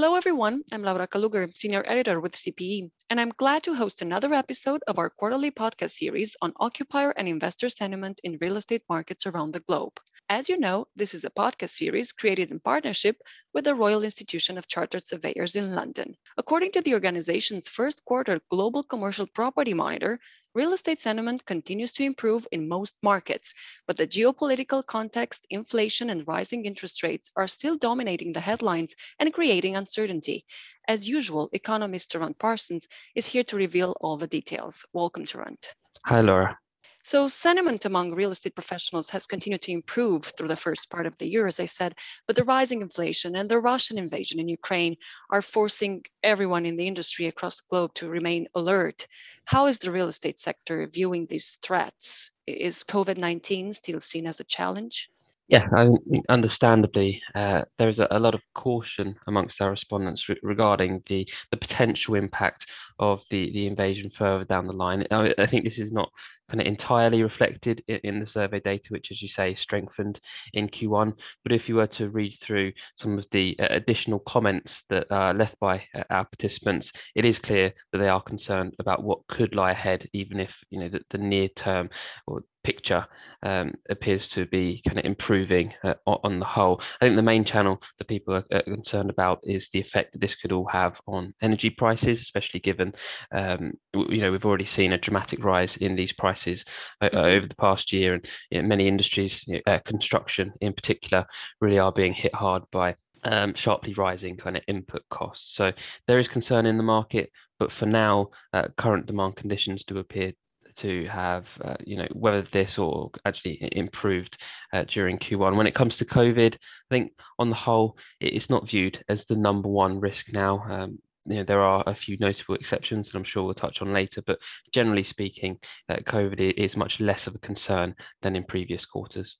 Hello, everyone. I'm Laura Calugar, Senior Editor with CPE, and I'm glad to host another episode of our quarterly podcast series on occupier and investor sentiment in real estate markets around the globe. As you know, this is a podcast series created in partnership with the Royal Institution of Chartered Surveyors in London. According to the organization's first quarter Global Commercial Property Monitor, real estate sentiment continues to improve in most markets, but the geopolitical context, inflation, and rising interest rates are still dominating the headlines and creating uncertainty. As usual, economist Tarrant Parsons is here to reveal all the details. Welcome, Tarrant. Hi, Laura. So sentiment among real estate professionals has continued to improve through the first part of the year, as I said, but the rising inflation and the Russian invasion in Ukraine are forcing everyone in the industry across the globe to remain alert. How is the real estate sector viewing these threats? Is COVID-19 still seen as a challenge? Yeah, I mean, understandably, uh, there is a, a, lot of caution amongst our respondents re- regarding the, the potential impact of the, the invasion further down the line. I, I think this is not kind of entirely reflected in, the survey data, which, as you say, strengthened in Q1. But if you were to read through some of the uh, additional comments that are left by uh, our participants, it is clear that they are concerned about what could lie ahead, even if you know the, the near term or picture um, appears to be kind of improving uh, on the whole. I think the main channel that people are, are, concerned about is the effect that this could all have on energy prices, especially given um, you know we've already seen a dramatic rise in these prices uh, over the past year, and you know, many industries, you know, uh, construction in particular, really are being hit hard by um, sharply rising kind of input costs. So there is concern in the market, but for now, uh, current demand conditions do appear to have, uh, you know, whether this or actually improved uh, during Q1. When it comes to COVID, I think on the whole, it's not viewed as the number one risk now. Um, you know, there are a few notable exceptions, and I'm sure we'll touch on later. But generally speaking, uh, COVID is much less of a concern than in previous quarters.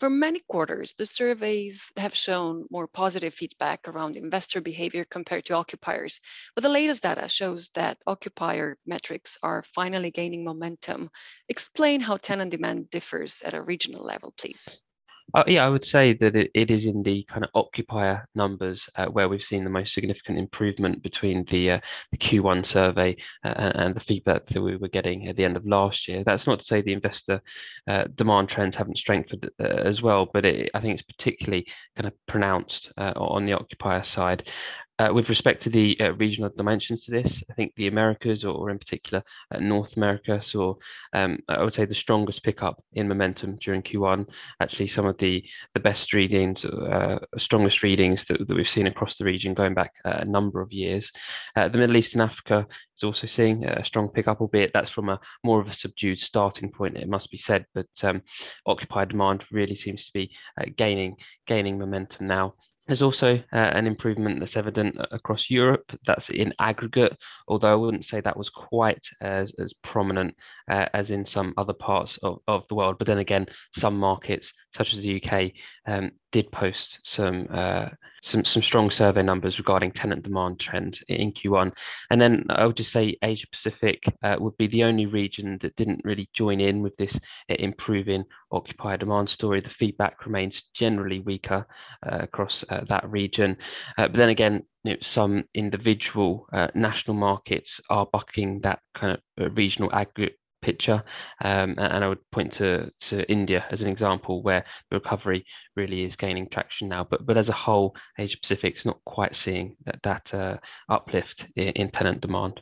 For many quarters, the surveys have shown more positive feedback around investor behavior compared to occupiers. But the latest data shows that occupier metrics are finally gaining momentum. Explain how tenant demand differs at a regional level, please. Uh, yeah, I would say that it, it is in the kind of occupier numbers uh, where we've seen the most significant improvement between the, uh, the Q1 survey uh, and the feedback that we were getting at the end of last year. That's not to say the investor uh, demand trends haven't strengthened uh, as well, but it, I think it's particularly kind of pronounced on the occupier side. Uh, with respect to the uh, regional dimensions to this, I think the Americas, or, or in particular uh, North America, saw um, I would say the strongest pickup in momentum during Q1. Actually, some of the the best readings, uh, strongest readings that, that, we've seen across the region going back a number of years. Uh, the Middle East and Africa is also seeing a strong pickup, albeit that's from a more of a subdued starting point. It must be said, but um, occupied demand really seems to be uh, gaining gaining momentum now. There's also uh, an improvement that's evident across Europe. That's in aggregate, although I wouldn't say that was quite as, as prominent uh, as in some other parts of, of the world. But then again, some markets, such as the UK, um, did post some uh, some some strong survey numbers regarding tenant demand trends in Q1. And then I would just say Asia Pacific uh, would be the only region that didn't really join in with this uh, improving occupier demand story. The feedback remains generally weaker uh, across uh, that region. Uh, but then again, you know, some individual national markets are bucking that kind of regional aggregate picture. Um, and I would point to, to India as an example where the recovery really is gaining traction now. But but as a whole, Asia Pacific is not quite seeing that, that uh, uplift in, in tenant demand.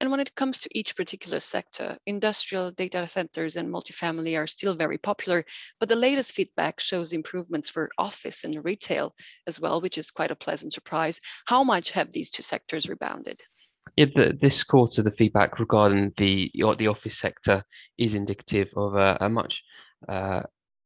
And when it comes to each particular sector, industrial data centers and multifamily are still very popular, but the latest feedback shows improvements for office and retail as well, which is quite a pleasant surprise. How much have these two sectors rebounded? Yeah, the, this quarter, the feedback regarding the the office sector is indicative of a, a much uh,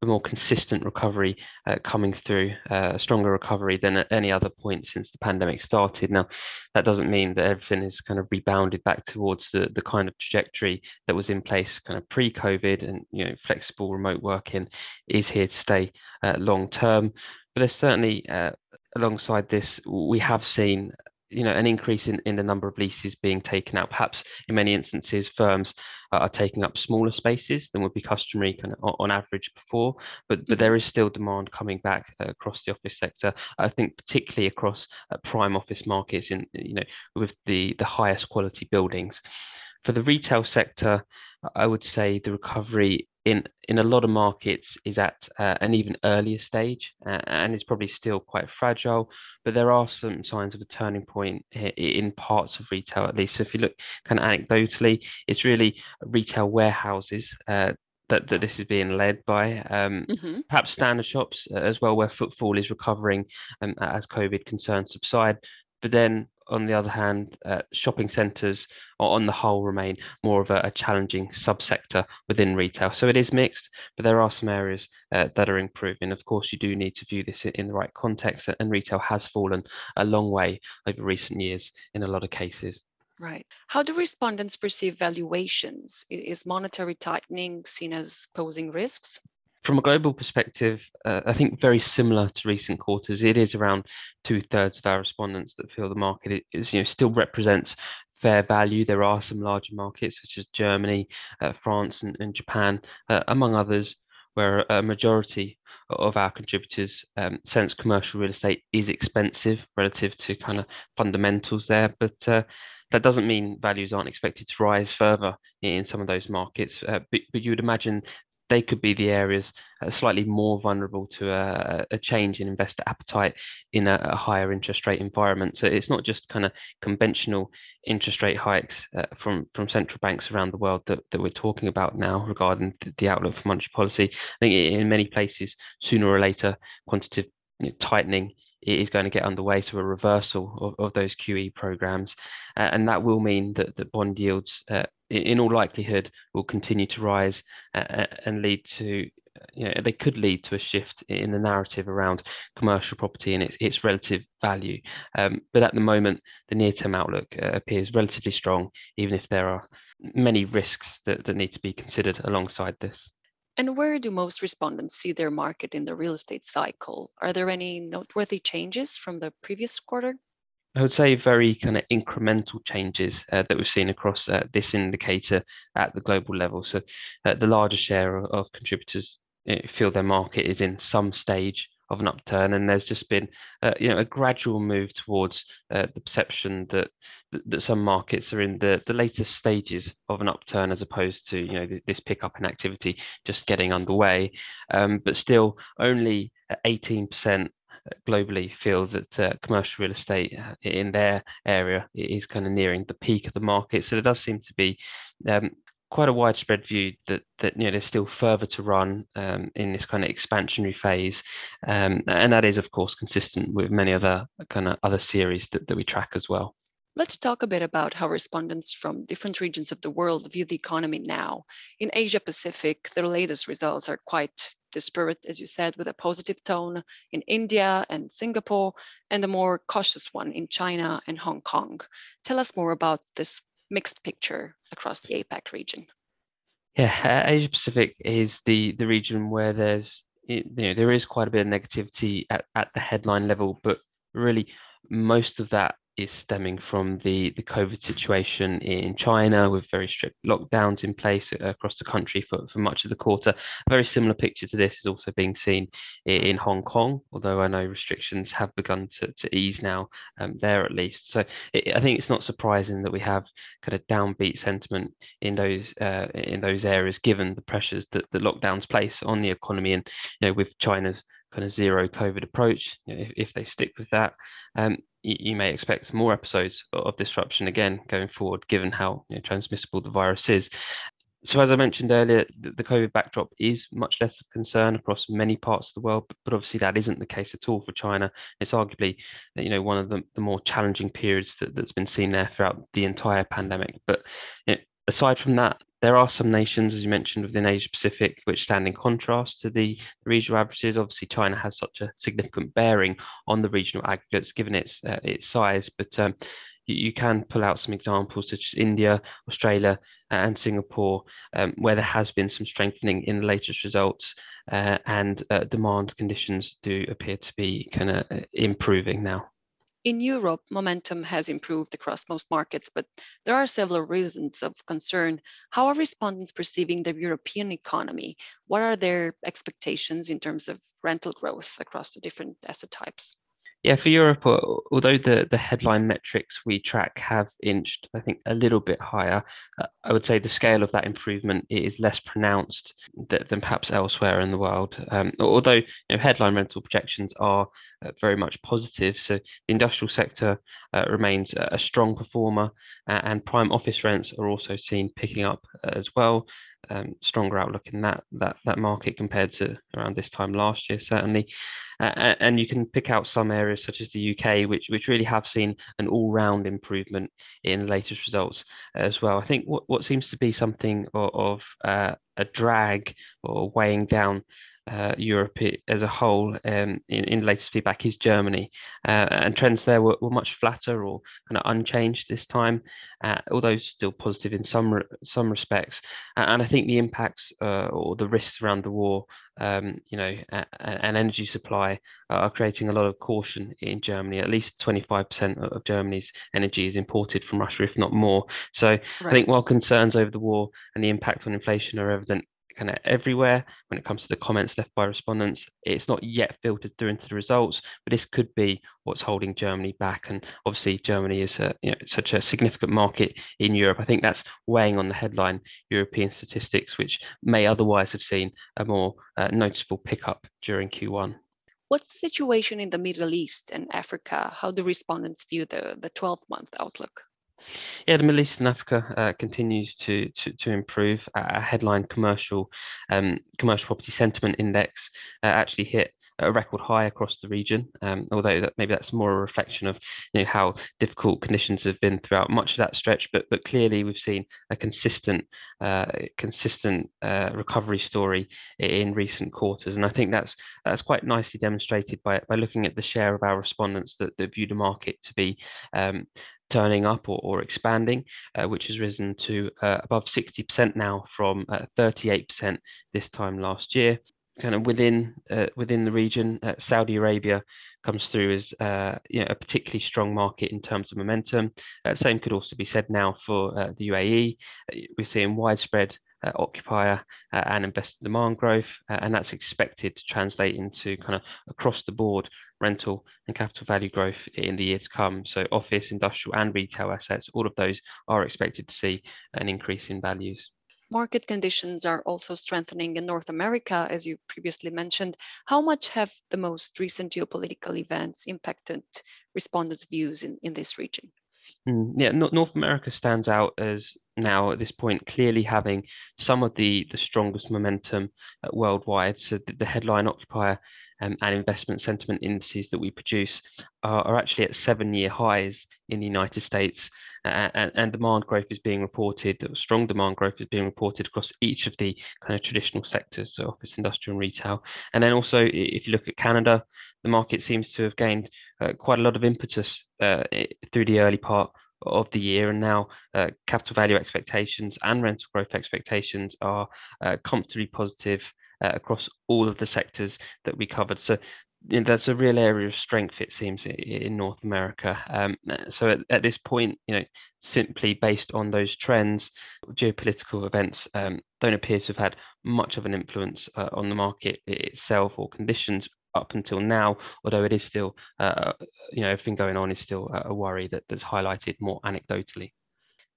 more consistent recovery uh, coming through, uh, a stronger recovery than at any other point since the pandemic started. Now, that doesn't mean that everything is kind of rebounded back towards the, the kind of trajectory that was in place kind of pre-COVID and you know flexible remote working is here to stay uh, long term. But there's certainly uh, alongside this, we have seen you know an increase in, in the number of leases being taken out. Perhaps in many instances, firms are taking up smaller spaces than would be customary kind of on average before. But but mm-hmm. there is still demand coming back uh, across the office sector. I think particularly across uh, prime office markets in you know with the the highest quality buildings. For the retail sector, I would say the recovery in in a lot of markets is at uh, an even earlier stage uh, and it's probably still quite fragile but there are some signs of a turning point in parts of retail at least. So if you look kind of anecdotally it's really retail warehouses uh, that, that this is being led by um, mm-hmm. perhaps standard shops uh, as well where footfall is recovering um, as covid concerns subside. But then on the other hand, uh, shopping centres, on the whole, remain more of a, a, challenging subsector within retail. So it is mixed, but there are some areas uh, that are improving. Of course, you do need to view this in the right context, and retail has fallen a long way over recent years in a lot of cases. Right. How do respondents perceive valuations? Is monetary tightening seen as posing risks? From a global perspective, uh, I think very similar to recent quarters, it is around two thirds of our respondents that feel the market is, you know, still represents fair value. There are some larger markets such as Germany, uh, France, and, and Japan, uh, among others, where a majority of our contributors um, sense commercial real estate is expensive relative to kind of fundamentals there, but. Uh, that doesn't mean values aren't expected to rise further in some of those markets, uh, but, but you would imagine they could be the areas slightly more vulnerable to a, a, change in investor appetite in a, a, higher interest rate environment. So it's not just kind of conventional interest rate hikes uh, from from central banks around the world that, that we're talking about now regarding the outlook for monetary policy. I think in many places, sooner or later, quantitative tightening is going to get underway, so a reversal of, of those QE programs, uh, and that will mean that, that bond yields uh, in all likelihood will continue to rise and lead to you know, they could lead to a shift in the narrative around commercial property and its, its relative value. Um, but at the moment, the near term outlook uh, appears relatively strong, even if there are many risks that, that need to be considered alongside this. And where do most respondents see their market in the real estate cycle? Are there any noteworthy changes from the previous quarter? I would say very kind of incremental changes uh, that we've seen across uh, this indicator at the global level. So, uh, the larger share of, of contributors eh, feel their market is in some stage of an upturn, and there's just been uh, you know a gradual move towards uh, the perception that that some markets are in the the latest stages of an upturn as opposed to you know this pickup in activity just getting underway, um, but still only 18% globally feel that uh, commercial real estate uh, in their area is kind of nearing the peak of the market. So there does seem to be um, quite a widespread view that that you know there's still further to run um, in this kind of expansionary phase, um, and that is of course consistent with many other kind of other series that, that we track as well. Let's talk a bit about how respondents from different regions of the world view the economy now. In Asia Pacific, the latest results are quite disparate, as you said, with a positive tone in India and Singapore, and a more cautious one in China and Hong Kong. Tell us more about this mixed picture across the APAC region. Yeah, Asia Pacific is the the region where there's you know there is quite a bit of negativity at, at the headline level, but really most of that is stemming from the, the COVID situation in China with very strict lockdowns in place across the country for, for much of the quarter. A very similar picture to this is also being seen in Hong Kong, although I know restrictions have begun to, to ease now um, there at least. So it, I think it's not surprising that we have kind of downbeat sentiment in those uh, in those areas, given the pressures that the lockdowns place on the economy and you know with China's kind of zero COVID approach, you know, if, if, they stick with that, um, you, you, may expect more episodes of disruption again going forward, given how you know, transmissible the virus is. So, as I mentioned earlier, the, COVID backdrop is much less of concern across many parts of the world, but, obviously that isn't the case at all for China. It's arguably, you know, one of the, the more challenging periods that, has been seen there throughout the entire pandemic. But you know, aside from that, there are some nations, as you mentioned, within Asia Pacific, which stand in contrast to the, regional averages. Obviously, China has such a significant bearing on the regional aggregates, given its uh, its size. But um, you, you, can pull out some examples, such as India, Australia, and Singapore, um, where there has been some strengthening in the latest results, uh, and uh, demand conditions do appear to be kind of uh, improving now. In Europe, momentum has improved across most markets, but there are several reasons of concern. How are respondents perceiving the European economy? What are their expectations in terms of rental growth across the different asset types? Yeah, for Europe, although the, the headline metrics we track have inched, I think, a little bit higher, uh, I would say the scale of that improvement is less pronounced th- than perhaps elsewhere in the world. Um, although you know, headline rental projections are uh, very much positive, so the industrial sector uh, remains a strong performer, and prime office rents are also seen picking up as well um, stronger outlook in that that that market compared to around this time last year, certainly. Uh, and you can pick out some areas such as the UK, which which really have seen an all-round improvement in latest results as well. I think what, what seems to be something of, of uh, a drag or weighing down uh, Europe as a whole um, in, in latest feedback is Germany. Uh, and trends there were, were, much flatter or kind of unchanged this time, uh, although still positive in some re- some respects. and I think the impacts uh, or the risks around the war, um, you know, and energy supply are creating a lot of caution in Germany. At least 25% of Germany's energy is imported from Russia, if not more. So right. I think while concerns over the war and the impact on inflation are evident kind of everywhere when it comes to the comments left by respondents. It's not yet filtered through into the results, but this could be what's holding Germany back. And obviously, Germany is a, you know, such a significant market in Europe. I think that's weighing on the headline European statistics, which may otherwise have seen a more uh, noticeable pickup during Q1. What's the situation in the Middle East and Africa? How do respondents view the, the 12 month outlook? Yeah, the Middle East and Africa uh, continues to, to to improve. A headline commercial um, commercial property sentiment index uh, actually hit a record high across the region. Um, although that maybe that's more a reflection of you know how difficult conditions have been throughout much of that stretch. But but clearly we've seen a consistent uh, consistent uh, recovery story in recent quarters, and I think that's that's quite nicely demonstrated by by looking at the share of our respondents that, that view the market to be um, turning up or, or expanding, uh, which has risen to uh, above 60% now from uh, 38% this time last year. Kind of within uh, within the region, uh, Saudi Arabia comes through as uh, you know, a particularly strong market in terms of momentum. same could also be said now for the UAE. We're seeing widespread uh, occupier uh, and investor demand growth, uh, and that's expected to translate into kind of across the board rental and capital value growth in the year to come. So office, industrial and retail assets, all of those are expected to see an increase in values. Market conditions are also strengthening in North America, as you previously mentioned. How much have the most recent geopolitical events impacted respondents' views in, in this region? Mm, yeah, North America stands out as now at this point clearly having some of the the strongest momentum uh, worldwide. So the, the headline occupier um, and investment sentiment indices that we produce are, are actually at seven year highs in the United States. Uh, and, and, demand growth is being reported, strong demand growth is being reported across each of the kind of traditional sectors, so office, industrial, and retail. And then also, if you look at Canada, the market seems to have gained uh, quite a lot of impetus uh, through the early part of the year, and now uh, capital value expectations and rental growth expectations are uh, comfortably positive uh, across all of the sectors that we covered. So that's a real area of strength, it seems, in North America. Um, so at, at, this point, you know, simply based on those trends, geopolitical events um, don't appear to have had much of an influence uh, on the market itself or conditions up until now, although it is still, uh, you know, everything going on is still a worry that, that's highlighted more anecdotally.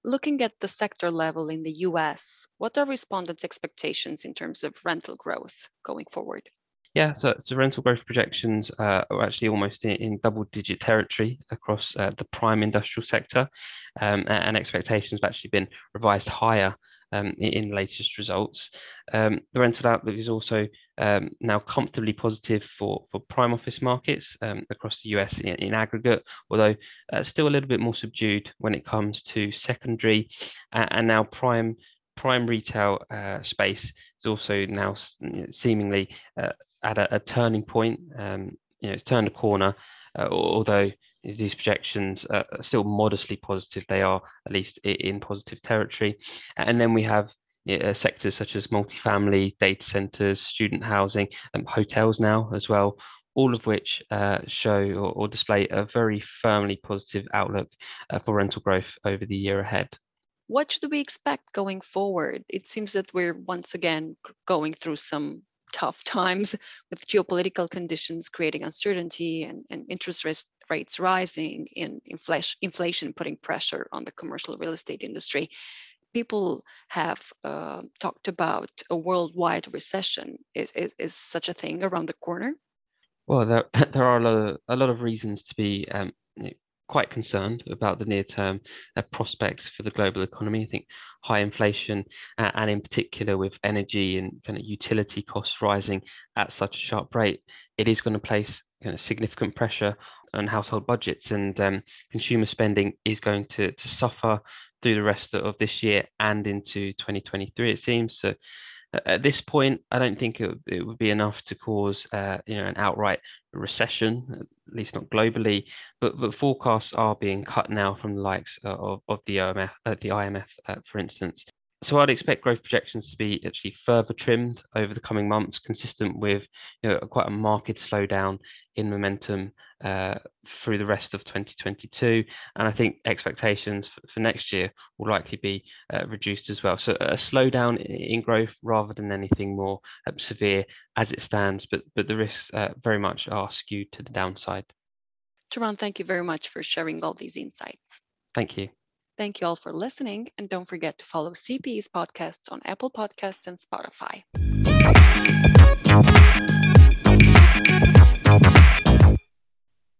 Looking at the sector level in the US, what are respondents' expectations in terms of rental growth going forward? Yeah, so, so rental growth projections uh, are actually almost in, in double digit territory across uh, the prime industrial sector, um, and expectations have actually been revised higher um, in, in latest results. Um, the rental outlook is also um, now comfortably positive for, for prime office markets um, across the US in, in aggregate, although uh, still a little bit more subdued when it comes to secondary uh, and now prime prime retail uh, space is also now seemingly uh, at a, a, turning point. Um, you know, it's turned a corner, uh, although these projections are still modestly positive. They are at least in positive territory. And then we have uh, sectors such as multifamily, data centers, student housing, and hotels now as well, all of which uh, show or, or, display a very firmly positive outlook uh, for rental growth over the year ahead. What should we expect going forward? It seems that we're once again going through some tough times with geopolitical conditions creating uncertainty and, and interest rates rising and inflation putting pressure on the commercial real estate industry people have uh, talked about a worldwide recession. Is, is, is, such a thing around the corner? Well, there, there are a lot of, a lot of reasons to be um, quite concerned about the near term uh, prospects for the global economy. I think high inflation, uh, and in particular with energy and kind of utility costs rising at such a sharp rate, it is going to place kind of significant pressure on household budgets, and um, consumer spending is going to to suffer through the rest of this year and into 2023. It seems so at this point, I don't think it, it would be enough to cause uh, you know an outright recession, at least not globally. But but forecasts are being cut now from the likes of, of the OMF, uh, the IMF, uh, for instance. So I'd expect growth projections to be actually further trimmed over the coming months, consistent with you know, quite a market slowdown in momentum uh, through the rest of 2022. And I think expectations for, for next year will likely be uh, reduced as well. So a slowdown in growth rather than anything more um, severe as it stands, but, but the risks uh, very much are skewed to the downside. Tarrant, thank you very much for sharing all these insights. Thank you. Thank you all for listening, and don't forget to follow CPE's podcasts on Apple Podcasts and Spotify.